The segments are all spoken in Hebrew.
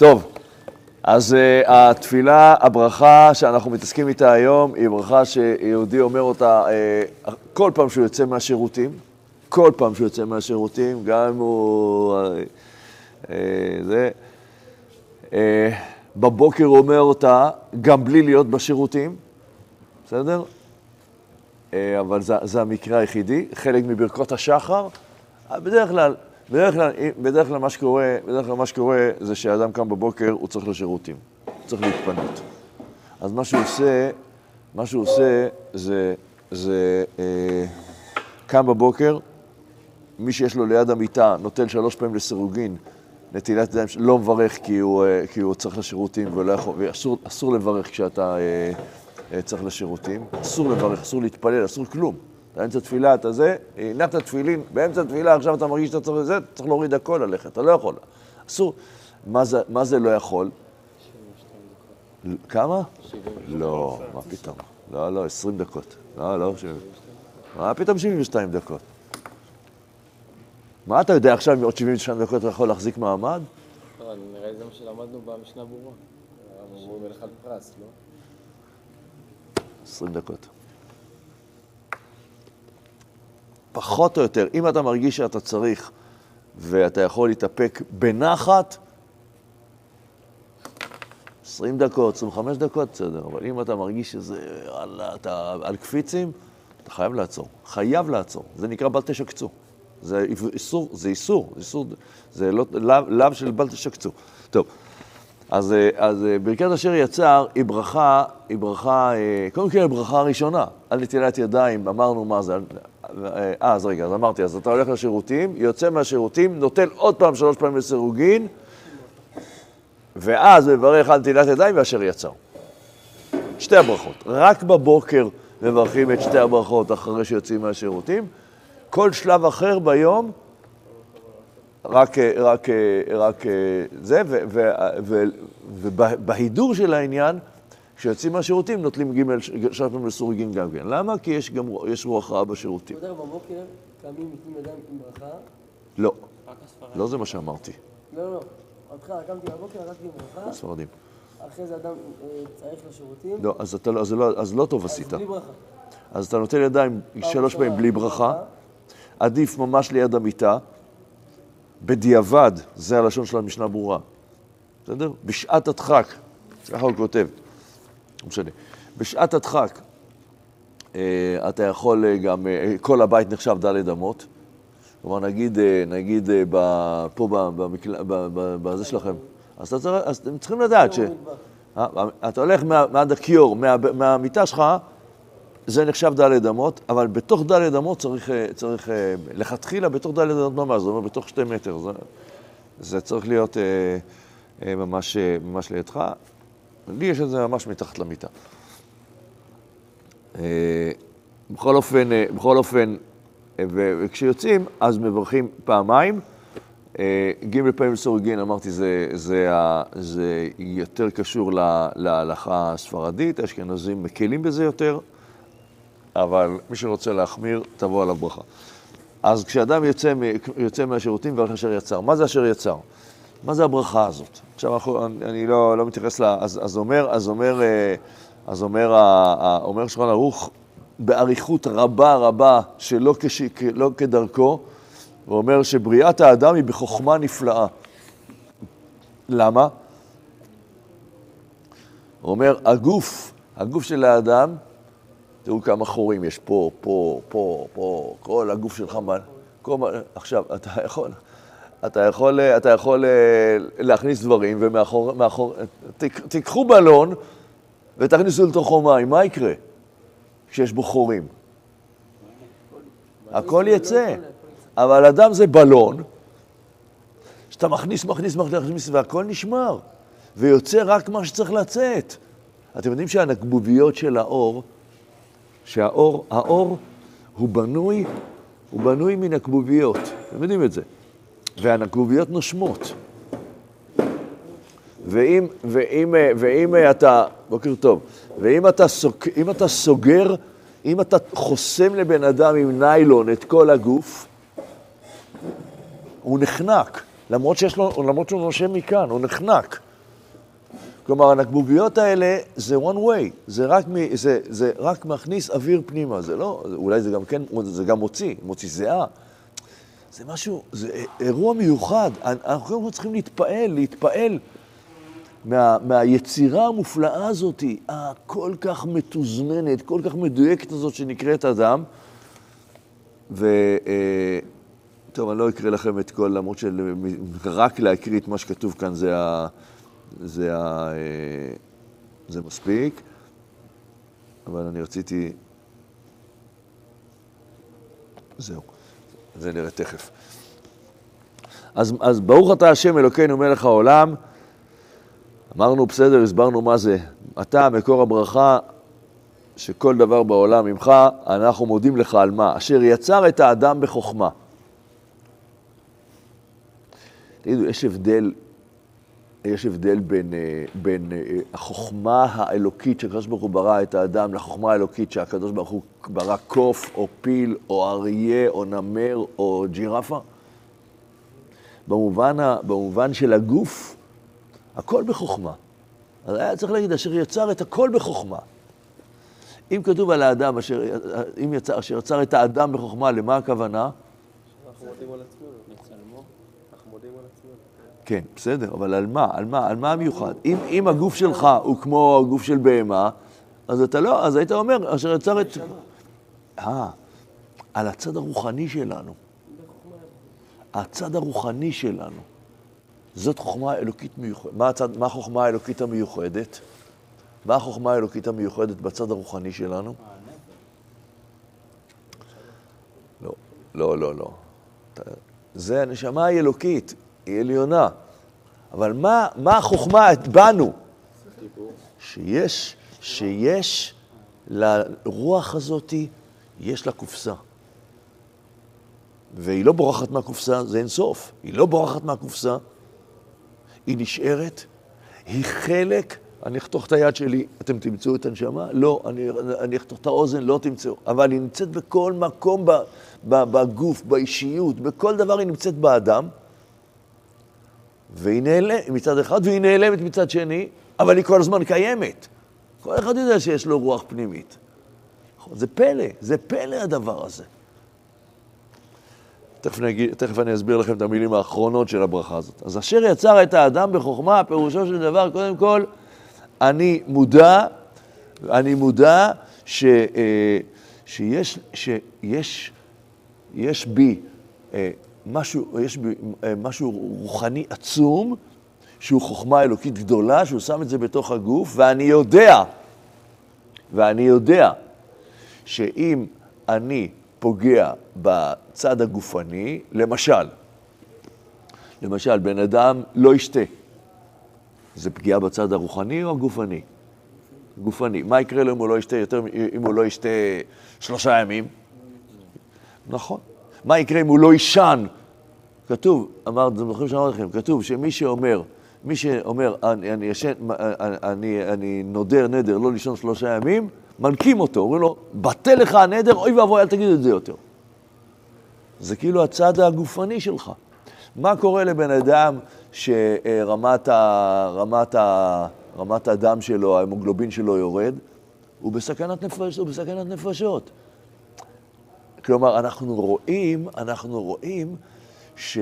טוב, אז uh, התפילה, הברכה שאנחנו מתעסקים איתה היום, היא ברכה שיהודי אומר אותה uh, כל פעם שהוא יוצא מהשירותים, כל פעם שהוא יוצא מהשירותים, גם אם הוא... Uh, uh, זה... Uh, בבוקר הוא אומר אותה גם בלי להיות בשירותים, בסדר? Uh, אבל זה, זה המקרה היחידי, חלק מברכות השחר. בדרך כלל, בדרך כלל, בדרך כלל מה שקורה, בדרך כלל מה שקורה זה שאדם קם בבוקר, הוא צריך לשירותים, הוא צריך להתפנות. אז מה שהוא עושה, מה שהוא עושה זה, זה אה, קם בבוקר, מי שיש לו ליד המיטה נוטל שלוש פעמים לסירוגין, נטילת ידיים, לא מברך כי הוא, אה, כי הוא צריך לשירותים ולא יכול, ואסור לברך כשאתה אה, אה, צריך לשירותים, אסור לברך, אסור להתפלל, אסור כלום. באמצע תפילה אתה זה, הנחת תפילין, באמצע תפילה עכשיו אתה מרגיש שאתה צריך לזה, צריך להוריד הכל עליך, אתה לא יכול. אסור. מה זה, מה זה לא יכול? כמה? לא, מה פתאום? לא, לא, 20 דקות. לא, לא, מה פתאום 72 דקות? מה אתה יודע עכשיו אם עוד 72 דקות אתה יכול להחזיק מעמד? לא, נראה לי זה מה שלמדנו במשנה ברורה. אמרו מלך על פרס, לא? 20 דקות. פחות או יותר, אם אתה מרגיש שאתה צריך ואתה יכול להתאפק בנחת, 20 דקות, 25 דקות, בסדר, אבל אם אתה מרגיש שזה על, אתה, על קפיצים, אתה חייב לעצור. חייב לעצור. זה נקרא בל תשקצו. זה איסור, זה איסור, זה איסור, זה לא, לאו, של בל תשקצו. טוב, אז, אז ברכת אשר יצר היא ברכה, היא ברכה, קודם כל היא ברכה ראשונה, על נטילת ידיים, אמרנו מה זה, אה, אז רגע, אז אמרתי, אז אתה הולך לשירותים, יוצא מהשירותים, נוטל עוד פעם שלוש פעמים לסירוגין, ואז מברך על נטילת ידיים ואשר יצר. שתי הברכות. רק בבוקר מברכים את שתי הברכות אחרי שיוצאים מהשירותים. כל שלב אחר ביום, רק, רק, רק זה, ובהידור של העניין, כשיוצאים מהשירותים נוטלים ג' פעמים לסורגין גם כן. למה? כי יש גם, יש רוח רעה בשירותים. אתה יודע, בבוקר קמים נותנים ידיים עם ברכה? לא. לא זה מה שאמרתי. לא, לא. אותך קמתי בבוקר, הלכתי עם ברכה. ספרדים. אחרי זה אדם אה, צריך לשירותים. לא, אז, אתה, לא, אז, לא, אז לא טוב עשית. אז בלי ברכה. אז אתה נוטל ידיים שלוש פעמים בלי ברכה, עדיף ממש ליד המיטה, בדיעבד, זה הלשון של המשנה ברורה, בסדר? בשעת הדחק, ככה הוא כותב. לא משנה. בשעת הדחק, אה, אתה יכול אה, גם, אה, כל הבית נחשב דלת אמות. כלומר, נגיד, נגיד פה בזה שלכם, אז, אתה אז אתם צריכים לדעת ש... אתה הולך מעד הכיור, מהמיטה שלך, זה נחשב דלת אמות, אבל בתוך דלת אמות צריך, צריך, לכתחילה בתוך דלת אמות ממש, זאת אומרת בתוך שתי מטר, זה, זה צריך להיות ממש, ממש לידך. לי יש את זה ממש מתחת למיטה. אה, בכל אופן, אה, בכל אופן, אה, וכשיוצאים, אז מברכים פעמיים. ג' פעמים לסורגין, אמרתי, זה, זה, זה יותר קשור להלכה הספרדית, האשכנזים מקלים בזה יותר, אבל מי שרוצה להחמיר, תבוא על הברכה. אז כשאדם יוצא, יוצא מהשירותים, והולך אשר יצר. מה זה אשר יצר? מה זה הברכה הזאת? עכשיו, אנחנו, אני לא, לא מתייחס ל... אז, אז אומר, אז אומר, אה, אז אומר, אומר שולחן ערוך באריכות רבה רבה, שלא כש, לא כדרכו, הוא אומר שבריאת האדם היא בחוכמה נפלאה. למה? הוא אומר, הגוף, הגוף של האדם, תראו כמה חורים יש פה, פה, פה, פה, כל הגוף שלך, כל, עכשיו, אתה יכול, אתה יכול, אתה יכול אה, להכניס דברים, ומאחור, מאחור, תק, תיקחו בלון ותכניסו לתוכו מים, מה יקרה כשיש בו חורים? הכל יצא, אבל אדם זה בלון, שאתה מכניס, מכניס, מכניס, והכל נשמר, ויוצא רק מה שצריך לצאת. אתם יודעים שהנקבוביות של האור, שהאור, האור הוא בנוי, הוא בנוי מנקבוביות, אתם יודעים את זה. והנקבוביות נושמות. ואם, ואם, ואם אתה, בוקר טוב, ואם אתה, סוג, אם אתה סוגר, אם אתה חוסם לבן אדם עם ניילון את כל הגוף, הוא נחנק, למרות, שיש לו, למרות שהוא נושם מכאן, הוא נחנק. כלומר, הנקבוביות האלה זה one way, זה רק, מ, זה, זה רק מכניס אוויר פנימה, זה לא, אולי זה גם כן, זה גם מוציא, מוציא זיעה. זה משהו, זה אירוע מיוחד. אנחנו קודם כל צריכים להתפעל, להתפעל מה, מהיצירה המופלאה הזאת, הכל כך מתוזמנת, כל כך מדויקת הזאת שנקראת אדם. ו... אה, טוב, אני לא אקריא לכם את כל, למרות שרק להקריא את מה שכתוב כאן זה, ה, זה, ה, אה, זה מספיק, אבל אני רציתי... זהו, זה נראה תכף. אז, אז ברוך אתה השם אלוקינו מלך העולם. אמרנו, בסדר, הסברנו מה זה. אתה מקור הברכה שכל דבר בעולם ממך, אנחנו מודים לך על מה? אשר יצר את האדם בחוכמה. תגידו, יש הבדל, יש הבדל בין, אה, בין אה, החוכמה האלוקית שהקדוש ברוך הוא ברא את האדם לחוכמה האלוקית שהקדוש ברוך הוא ברא קוף או פיל או אריה או נמר או ג'ירפה? במובן, במובן של הגוף, הכל בחוכמה. אז היה צריך להגיד, אשר יצר את הכל בחוכמה. אם כתוב על האדם, אשר, אם יצר, אשר יצר את האדם בחוכמה, למה הכוונה? אנחנו מודים על עצמנו, אנחנו מודים על עצמנו. כן, בסדר, אבל על מה? על מה? על מה המיוחד? אם, אם הגוף שלך הוא כמו הגוף של בהמה, אז אתה לא, אז היית אומר, אשר יצר את... אה, על הצד הרוחני שלנו. הצד הרוחני שלנו. זאת חוכמה אלוקית מיוחדת. מה, הצד, מה החוכמה האלוקית המיוחדת? מה החוכמה האלוקית המיוחדת בצד הרוחני שלנו? לא, לא, לא, לא. זה הנשמה האלוקית, היא עליונה. אבל מה, מה החוכמה בנו? שיש, שיש לרוח הזאתי, יש לה קופסה. והיא לא בורחת מהקופסה, זה אין סוף. היא לא בורחת מהקופסה, היא נשארת, היא חלק, אני אחתוך את היד שלי, אתם תמצאו את הנשמה? לא, אני, אני אחתוך את האוזן, לא תמצאו. אבל היא נמצאת בכל מקום בגוף, באישיות, בכל דבר היא נמצאת באדם, והיא נעלמת מצד אחד, והיא נעלמת מצד שני, אבל היא כל הזמן קיימת. כל אחד יודע שיש לו רוח פנימית. זה פלא, זה פלא הדבר הזה. תכף אני, תכף אני אסביר לכם את המילים האחרונות של הברכה הזאת. אז אשר יצר את האדם בחוכמה, פירושו של דבר, קודם כל, אני מודע, אני מודע ש, אה, שיש, שיש יש בי אה, משהו, יש אה, משהו רוחני עצום, שהוא חוכמה אלוקית גדולה, שהוא שם את זה בתוך הגוף, ואני יודע, ואני יודע, שאם אני פוגע בצד הגופני, למשל, למשל, בן אדם לא ישתה. זה פגיעה בצד הרוחני או הגופני? גופני. מה יקרה לו אם הוא לא ישתה יותר, אם הוא לא ישתה שלושה ימים? נכון. מה יקרה אם הוא לא יישן? כתוב, אמרת, זוכרים שאמרתי לכם, כתוב שמי שאומר, מי שאומר, אני, אני, ישן, אני, אני, נודר נדר לא לישון שלושה ימים, מנקים אותו, אומרים לו, בטל לך הנדר, אוי ואבוי, אל תגיד את זה יותר. זה כאילו הצד הגופני שלך. מה קורה לבן אדם שרמת ה, רמת ה, רמת הדם שלו, ההמוגלובין שלו יורד? הוא בסכנת, נפש, הוא בסכנת נפשות. כלומר, אנחנו רואים, אנחנו רואים ש...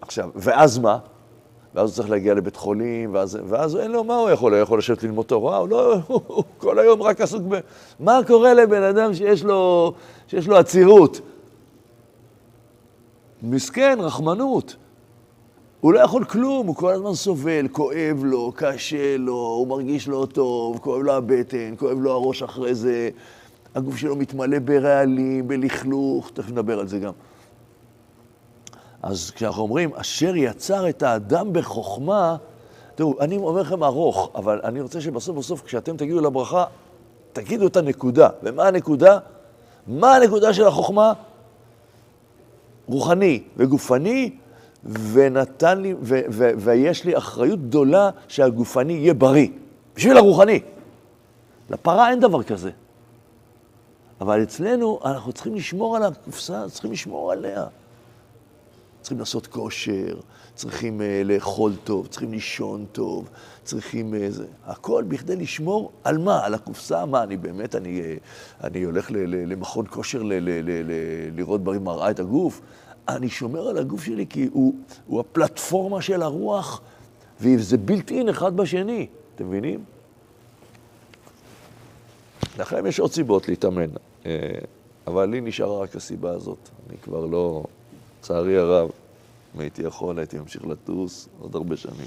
עכשיו, ואז מה? ואז הוא צריך להגיע לבית חולים, ואז, ואז אין לו, מה הוא יכול? הוא יכול לשבת ללמוד תורה? הוא לא, כל היום רק עסוק ב... מה קורה לבן אדם שיש לו, שיש לו עצירות? מסכן, רחמנות. הוא לא יכול כלום, הוא כל הזמן סובל, כואב לו, קשה לו, הוא מרגיש לא טוב, כואב לו הבטן, כואב לו הראש אחרי זה, הגוף שלו מתמלא ברעלים, בלכלוך, תכף נדבר על זה גם. אז כשאנחנו אומרים, אשר יצר את האדם בחוכמה, תראו, אני אומר לכם ארוך, אבל אני רוצה שבסוף בסוף, כשאתם תגידו לברכה, תגידו את הנקודה. ומה הנקודה? מה הנקודה של החוכמה? רוחני וגופני, ונתן לי, ו, ו, ויש לי אחריות גדולה שהגופני יהיה בריא, בשביל הרוחני. לפרה אין דבר כזה. אבל אצלנו אנחנו צריכים לשמור על הקופסה, צריכים לשמור עליה. צריכים לעשות כושר, צריכים uh, לאכול טוב, צריכים לישון טוב, צריכים uh, זה. הכל בכדי לשמור על מה? על הקופסה? מה, אני באמת, אני, uh, אני הולך ל, ל, למכון כושר ל, ל, ל, ל, לראות דברים מראה את הגוף? אני שומר על הגוף שלי כי הוא, הוא הפלטפורמה של הרוח, וזה בלתי אין אחד בשני, אתם מבינים? לכם יש עוד סיבות להתאמן, אבל לי נשארה רק הסיבה הזאת. אני כבר לא, לצערי הרב, אם הייתי יכול, הייתי ממשיך לטוס עוד הרבה שנים.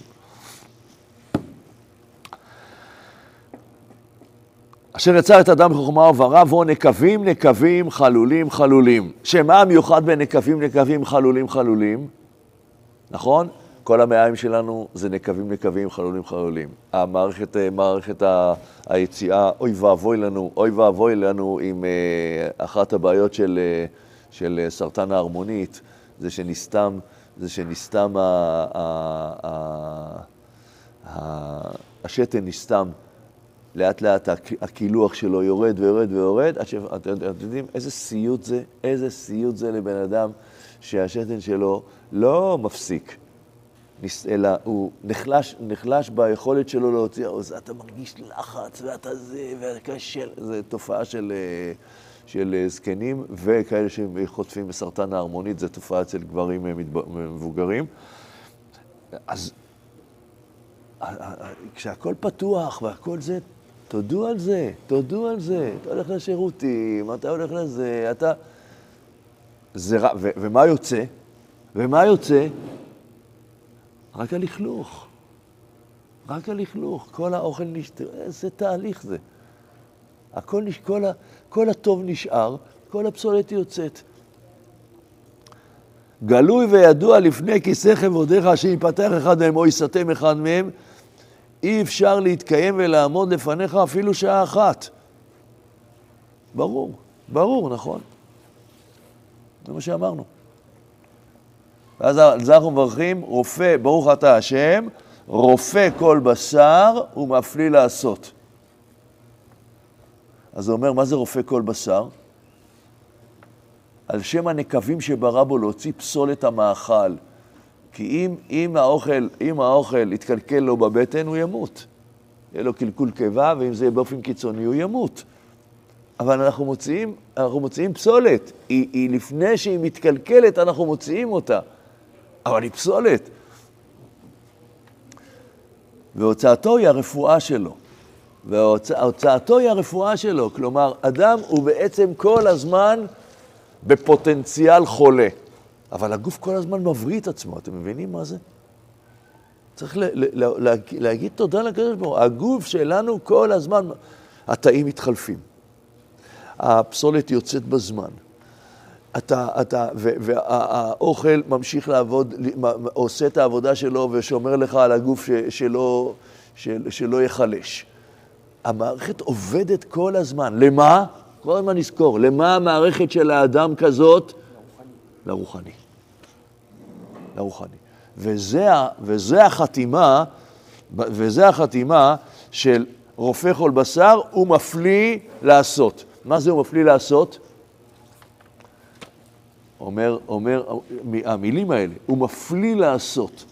אשר יצר את האדם בחוכמה וברא בו נקבים, נקבים, חלולים, חלולים. שמה המיוחד בין נקבים, נקבים, חלולים, חלולים? נכון? כל המעיים שלנו זה נקבים, נקבים, חלולים, חלולים. המערכת, מערכת היציאה, אוי ואבוי לנו, אוי ואבוי לנו עם אחת הבעיות של, של סרטן ההרמונית, זה שנסתם, זה שנסתם, ה, ה, ה, ה, השתן נסתם, לאט לאט הקילוח שלו יורד ויורד ויורד, עד שאתם יודעים איזה סיוט זה, איזה סיוט זה לבן אדם שהשתן שלו לא מפסיק, אלא הוא נחלש, נחלש ביכולת שלו להוציא, אז אתה מרגיש לחץ ואתה זה, וקשה, זו תופעה של... של זקנים וכאלה שחוטפים בסרטן ההרמונית, זו תופעה אצל גברים מבוגרים. אז כשהכול פתוח והכל זה, תודו על זה, תודו על זה. אתה הולך לשירותים, אתה הולך לזה, אתה... זה רע, ו- ומה יוצא? ומה יוצא? רק הלכלוך. רק הלכלוך. כל האוכל נשתה, איזה תהליך זה. הכל, כל, ה, כל הטוב נשאר, כל הפסולת יוצאת. גלוי וידוע לפני כיסא כבודיך, שיפתח אחד מהם או יסתם אחד מהם, אי אפשר להתקיים ולעמוד לפניך אפילו שעה אחת. ברור, ברור, נכון? זה מה שאמרנו. ואז על זה אנחנו מברכים, רופא, ברוך אתה השם, רופא כל בשר ומפליא לעשות. אז הוא אומר, מה זה רופא כל בשר? על שם הנקבים שברא בו להוציא פסולת המאכל. כי אם, אם, האוכל, אם האוכל יתקלקל לו בבטן, הוא ימות. יהיה לו קלקול קיבה, ואם זה יהיה באופן קיצוני, הוא ימות. אבל אנחנו מוציאים, אנחנו מוציאים פסולת. היא, היא לפני שהיא מתקלקלת, אנחנו מוציאים אותה. אבל היא פסולת. והוצאתו היא הרפואה שלו. והוצאתו היא הרפואה שלו. כלומר, אדם הוא בעצם כל הזמן בפוטנציאל חולה. אבל הגוף כל הזמן מבריא את עצמו, אתם מבינים מה זה? צריך ל- ל- ל- להגיד תודה לקדוש ברוך הוא. הגוף שלנו כל הזמן, התאים מתחלפים, הפסולת יוצאת בזמן, אתה, אתה, והאוכל ממשיך לעבוד, עושה את העבודה שלו ושומר לך על הגוף ש, שלא, של, שלא ייחלש. המערכת עובדת כל הזמן. למה? כל הזמן נזכור. למה המערכת של האדם כזאת? לרוחני. לרוחני. וזה, וזה החתימה, וזה החתימה של רופא כל בשר, הוא מפליא לעשות. מה זה הוא מפליא לעשות? אומר, אומר, המילים האלה, הוא מפליא לעשות.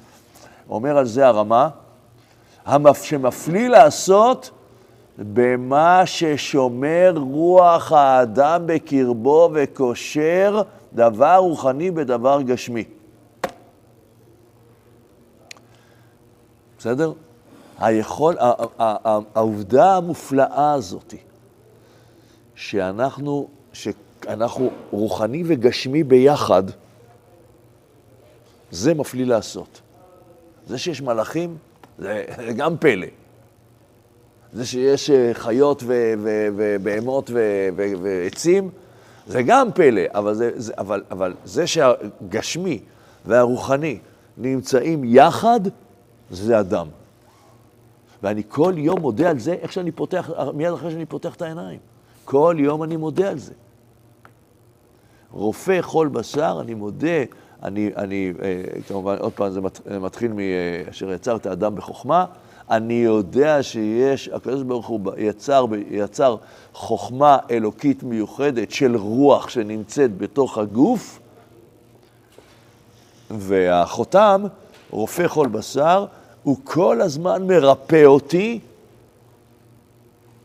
אומר על זה הרמה, שמפליא לעשות במה ששומר רוח האדם בקרבו וקושר דבר רוחני בדבר גשמי. בסדר? היכול, העובדה המופלאה הזאת, שאנחנו, שאנחנו רוחני וגשמי ביחד, זה מפליא לעשות. זה שיש מלאכים, זה גם פלא. זה שיש אה, חיות ובהמות ועצים, זה גם פלא, אבל זה, זה, אבל, אבל זה שהגשמי והרוחני נמצאים יחד, זה אדם. ואני כל יום מודה על זה, איך שאני פותח, מיד אחרי שאני פותח את העיניים. כל יום אני מודה על זה. רופא חול בשר, אני מודה, אני, אני אה, כמובן, עוד פעם, זה מתחיל מאשר יצר את האדם בחוכמה, אני יודע שיש, הקדוש ברוך הוא יצר, יצר חוכמה אלוקית מיוחדת של רוח שנמצאת בתוך הגוף, והחותם, רופא כל בשר, הוא כל הזמן מרפא אותי.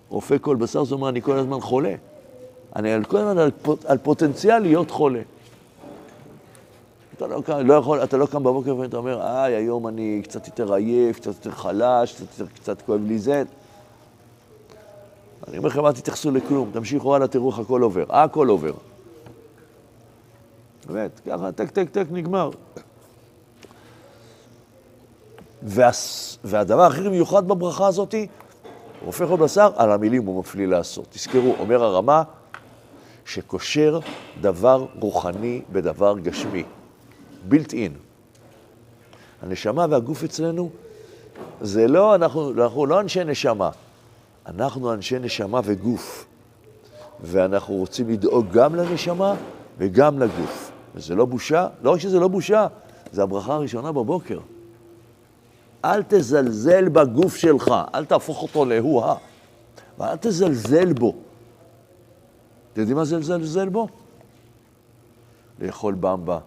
רופא כל בשר, זאת אומרת, אני כל הזמן חולה. אני כל הזמן על, על פוטנציאל להיות חולה. אתה לא, קם, לא יכול, אתה לא קם בבוקר ואתה אומר, איי, היום אני קצת יותר עייף, קצת יותר חלש, קצת, קצת כואב לי זה. אני אומר לכם, אל תתייחסו לכלום, תמשיכו הלאה, תראו איך הכל עובר. הכל עובר. באמת, ככה, טק, טק, טק, נגמר. והס... והדבר הכי מיוחד בברכה הזאת, הוא הופך עוד בשר, על המילים הוא מפליא לעשות. תזכרו, אומר הרמה, שקושר דבר רוחני בדבר גשמי. בילט אין. הנשמה והגוף אצלנו, זה לא, אנחנו, אנחנו לא אנשי נשמה, אנחנו אנשי נשמה וגוף. ואנחנו רוצים לדאוג גם לנשמה וגם לגוף. וזה לא בושה, לא רק שזה לא בושה, זה הברכה הראשונה בבוקר. אל תזלזל בגוף שלך, אל תהפוך אותו להוא-הא, ואל תזלזל בו. אתם יודעים מה זה לזלזל בו? לאכול במבה,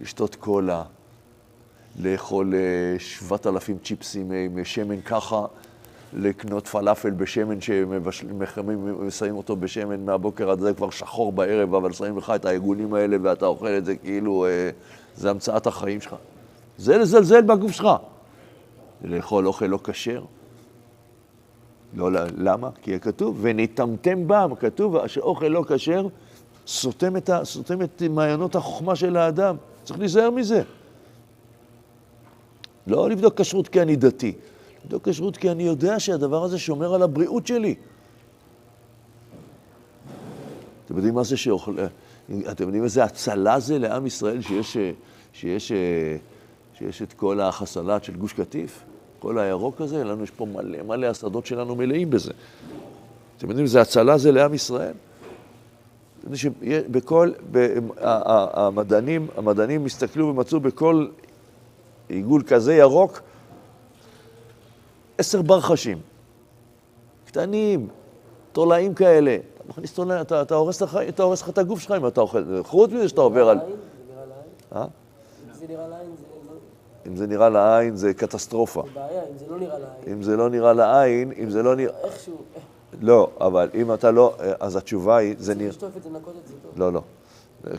לשתות קולה, לאכול אה, שבעת אלפים צ'יפסים עם שמן ככה, לקנות פלאפל בשמן ששמים אותו בשמן מהבוקר עד זה כבר שחור בערב, אבל שמים לך את העיגולים האלה ואתה אוכל את זה כאילו אה, זה המצאת החיים שלך. זה לזלזל בגוף שלך. לאכול אוכל לא כשר. לא, למה? כי כתוב, ונטמטם בם, כתוב שאוכל לא כשר סותם את, סותם את מעיינות החוכמה של האדם. צריך להיזהר מזה. לא לבדוק כשרות כי אני דתי, לבדוק כשרות כי אני יודע שהדבר הזה שומר על הבריאות שלי. אתם יודעים מה זה שאוכל... אתם יודעים איזה הצלה זה לעם ישראל שיש, שיש, שיש את כל החסלת של גוש קטיף? כל הירוק הזה, לנו יש פה מלא מלא, השדות שלנו מלאים בזה. אתם יודעים איזה הצלה זה לעם ישראל? בכל, המדענים, המדענים הסתכלו ומצאו בכל עיגול כזה ירוק עשר ברחשים, קטנים, תולעים כאלה. אתה מכניס תולעים, אתה, אתה הורס לך את הגוף שלך אם אתה אוכל. חוץ מזה שאתה עובר על... זה נראה לעין? אה? זה נראה לעין, זה... אם זה נראה לעין, זה קטסטרופה. זה בעיה, אם זה לא נראה לעין. אם זה לא נראה לעין, אם זה לא נראה... איכשהו, לא, אבל אם אתה לא... אז התשובה היא, זה נראה... לשטוף את זה, לנקות את זה טוב. לא, לא.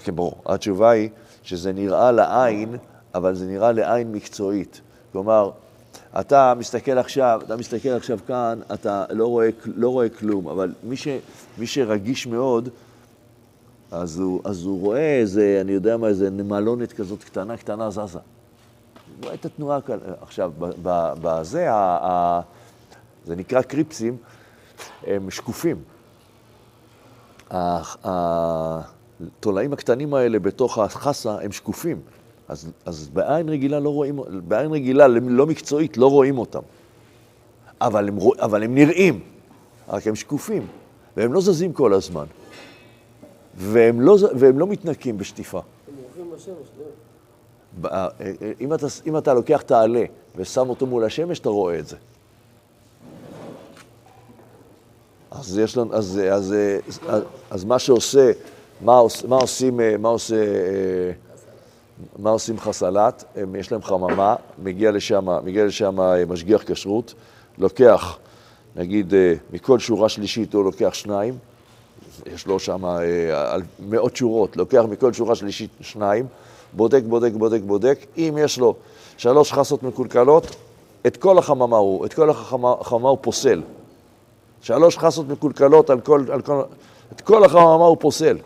כן, ברור. התשובה היא שזה נראה לעין, אבל זה נראה לעין מקצועית. כלומר, אתה מסתכל עכשיו, אתה מסתכל עכשיו כאן, אתה לא רואה, לא רואה כלום, אבל מי, ש, מי שרגיש מאוד, אז הוא, אז הוא רואה איזה, אני יודע מה, איזה נמלונת כזאת קטנה, קטנה זזה. רואה את התנועה כאן. עכשיו, בזה, זה נקרא קריפסים, הם שקופים. התולעים הקטנים האלה בתוך החסה הם שקופים. אז, אז בעין רגילה לא רואים, בעין רגילה לא מקצועית לא רואים אותם. אבל הם, אבל הם נראים, רק הם שקופים, והם לא זזים כל הזמן. והם לא, והם לא מתנקים בשטיפה. הם מורחים בשמש, לא. ב- אה, אה, אם אתה, אם אתה לוקח את העלה ושם אותו מול השמש, אתה רואה את זה. אז יש לנו, אז, אז, אז, אז מה שעושה, מה, עוש, מה עושים, אה, מה עושה, אה, מה עושים חסלת? הם, יש להם חממה, מגיע לשם, מגיע לשם אה, משגיח כשרות, לוקח, נגיד, אה, מכל שורה שלישית הוא לוקח שניים, יש לו שם אה, מאות שורות, לוקח מכל שורה שלישית שניים, בודק, בודק, בודק, בודק. אם יש לו שלוש חסות מקולקלות, את כל החממה הוא, את כל החממה, הוא פוסל. שלוש חסות מקולקלות על כל, על כל, את כל החממה הוא פוסל.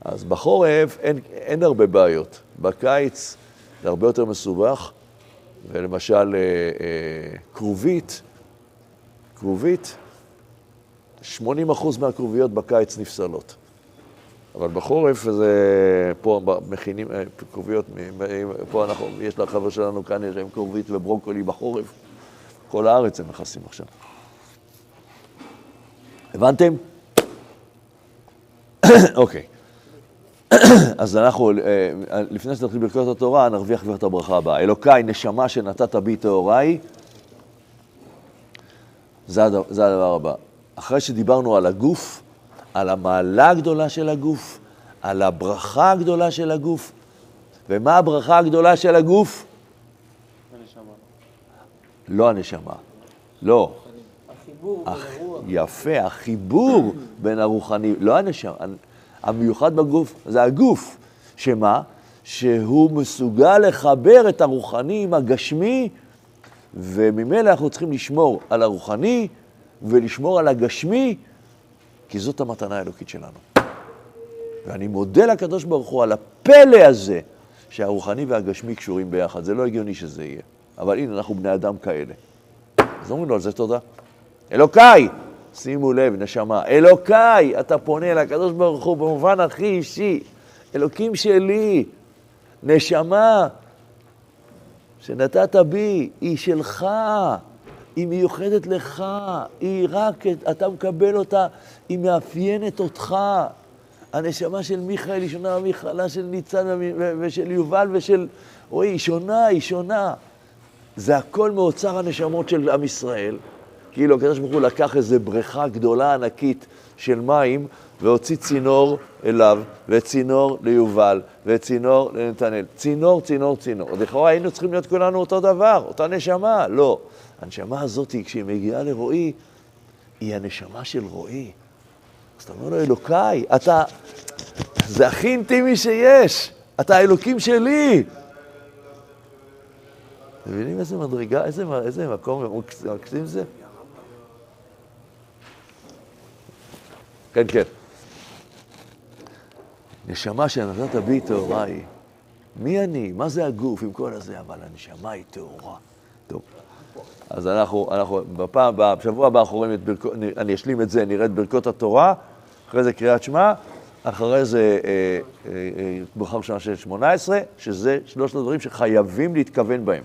אז בחורף אין, אין הרבה בעיות. בקיץ זה הרבה יותר מסובך, ולמשל אה, אה, כרובית, כרובית, 80% מהכרוביות בקיץ נפסלות. אבל בחורף זה, פה מכינים אה, כרוביות, מ- פה אנחנו, יש לחבר שלנו כאן, יש להם כרובית וברוקולי בחורף. כל הארץ הם מכסים עכשיו. הבנתם? אוקיי. אז אנחנו, אה, לפני שנתחיל ברכות התורה, נרוויח כבר את הברכה הבאה. אלוקיי, נשמה שנתת בי טהוריי, זה זה הדבר הבא. אחרי שדיברנו על הגוף, על המעלה הגדולה של הגוף, על הברכה הגדולה של הגוף. ומה הברכה הגדולה של הגוף? הנשמה. לא הנשמה. לא. החיבור הח... בין הרוח. יפה, החיבור בין הרוחני, לא הנשמה, המיוחד בגוף זה הגוף. שמה? שהוא מסוגל לחבר את הרוחני עם הגשמי, וממילא אנחנו צריכים לשמור על הרוחני ולשמור על הגשמי, כי זאת המתנה האלוקית שלנו. ואני מודה לקדוש ברוך הוא על הפלא הזה, שהרוחני והגשמי קשורים ביחד. זה לא הגיוני שזה יהיה. אבל הנה, אנחנו בני אדם כאלה. אז אומרים לו על זה תודה. אלוקיי, שימו לב, נשמה, אלוקיי, אתה פונה לקדוש ברוך הוא במובן הכי אישי, אלוקים שלי, נשמה שנתת בי, היא שלך, היא מיוחדת לך, היא רק, אתה מקבל אותה, היא מאפיינת אותך. הנשמה של מיכאל היא שונה מהמכלה של ניצן ושל יובל ושל רועי, היא שונה, היא שונה. זה הכל מאוצר הנשמות של עם ישראל. כאילו הקדוש ברוך הוא לקח איזו בריכה גדולה ענקית של מים והוציא צינור אליו, וצינור ליובל, וצינור לנתנאל. צינור, צינור, צינור. לכאורה היינו צריכים להיות כולנו אותו דבר, אותה נשמה. לא. הנשמה הזאת, כשהיא מגיעה לרועי, היא הנשמה של רועי. אז אתה אומר לו, אלוקיי, אתה... זה הכי אינטימי שיש. אתה האלוקים שלי. מבינים איזה מדרגה, איזה, איזה מקום מקסים זה? כן, כן. נשמה שנתת בי טהורה היא. מי אני? מה זה הגוף עם כל הזה? אבל הנשמה היא טהורה. טוב. אז אנחנו, אנחנו בפעם, בשבוע הבא אנחנו רואים את ברכות, אני אשלים את זה, נראה את ברכות התורה, אחרי זה קריאת שמע, אחרי זה אה, אה, אה, ברכה ראשונה של 18, שזה שלושת הדברים שחייבים להתכוון בהם.